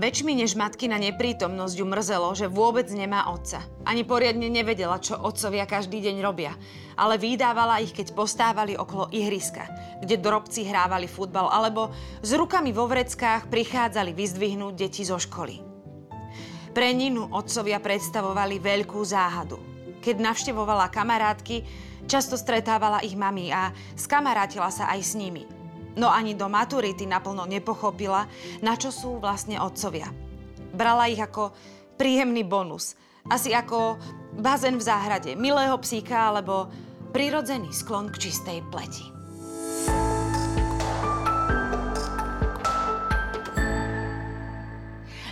Väčšmi než matkina neprítomnosť ju mrzelo, že vôbec nemá otca. Ani poriadne nevedela, čo otcovia každý deň robia. Ale vydávala ich, keď postávali okolo ihriska, kde drobci hrávali futbal, alebo s rukami vo vreckách prichádzali vyzdvihnúť deti zo školy. Pre Ninu otcovia predstavovali veľkú záhadu. Keď navštevovala kamarátky, často stretávala ich mami a skamarátila sa aj s nimi – No ani do maturity naplno nepochopila, na čo sú vlastne otcovia. Brala ich ako príjemný bonus. Asi ako bazén v záhrade, milého psíka alebo prirodzený sklon k čistej pleti.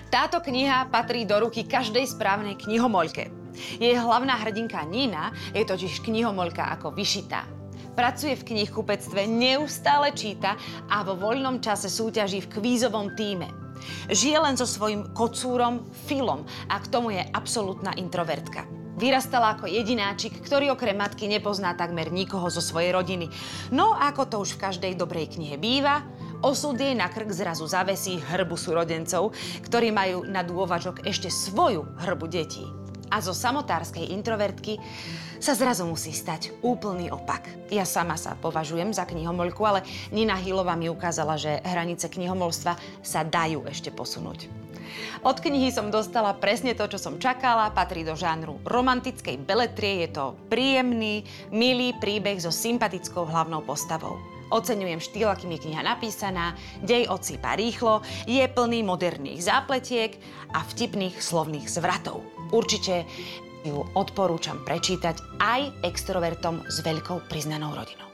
Táto kniha patrí do ruky každej správnej knihomoľke. Jej hlavná hrdinka Nina je totiž knihomoľka ako vyšitá. Pracuje v knihkupectve, neustále číta a vo voľnom čase súťaží v kvízovom týme. Žije len so svojím kocúrom Filom a k tomu je absolútna introvertka. Vyrastala ako jedináčik, ktorý okrem matky nepozná takmer nikoho zo svojej rodiny. No ako to už v každej dobrej knihe býva, osud jej na krk zrazu zavesí hrbu súrodencov, ktorí majú na dôvažok ešte svoju hrbu detí. A zo samotárskej introvertky sa zrazu musí stať úplný opak. Ja sama sa považujem za knihomolku, ale Nina Hilová mi ukázala, že hranice knihomolstva sa dajú ešte posunúť. Od knihy som dostala presne to, čo som čakala. Patrí do žánru romantickej beletrie. Je to príjemný, milý príbeh so sympatickou hlavnou postavou. Oceňujem štýl, akým je kniha napísaná, dej odsýpa rýchlo, je plný moderných zápletiek a vtipných slovných zvratov. Určite ju odporúčam prečítať aj extrovertom s veľkou priznanou rodinou.